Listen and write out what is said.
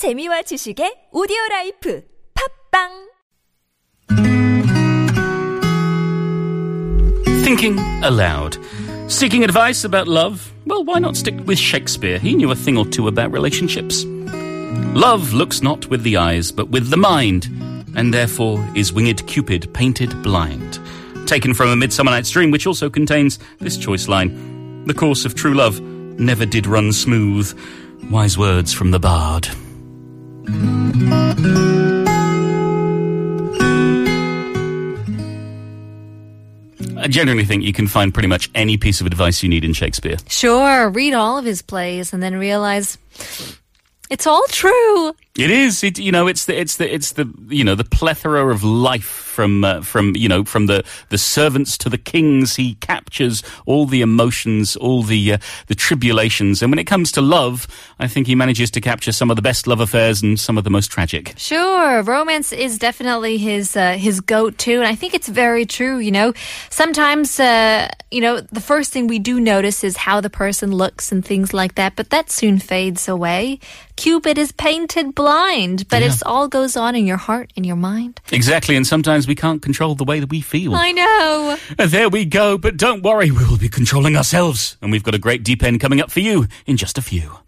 재미와 지식의 오디오 라이프 팝빵 Thinking aloud. Seeking advice about love? Well, why not stick with Shakespeare? He knew a thing or two about relationships. Love looks not with the eyes, but with the mind, and therefore is winged Cupid painted blind. Taken from A Midsummer Night's Dream, which also contains this choice line The course of true love never did run smooth. Wise words from the bard. I genuinely think you can find pretty much any piece of advice you need in Shakespeare. Sure, read all of his plays and then realize it's all true. It is. It you know it's the it's the it's the you know the plethora of life from uh, from you know from the the servants to the kings. He captures all the emotions, all the uh, the tribulations, and when it comes to love, I think he manages to capture some of the best love affairs and some of the most tragic. Sure, romance is definitely his uh, his go-to, and I think it's very true. You know, sometimes uh, you know the first thing we do notice is how the person looks and things like that, but that soon fades away. Cupid is painted blind, but Yeah. it all goes on in your heart, in your mind. Exactly, and sometimes we can't control the way that we feel. I know. And there we go, but don't worry, we will be controlling ourselves, and we've got a great deep end coming up for you in just a few.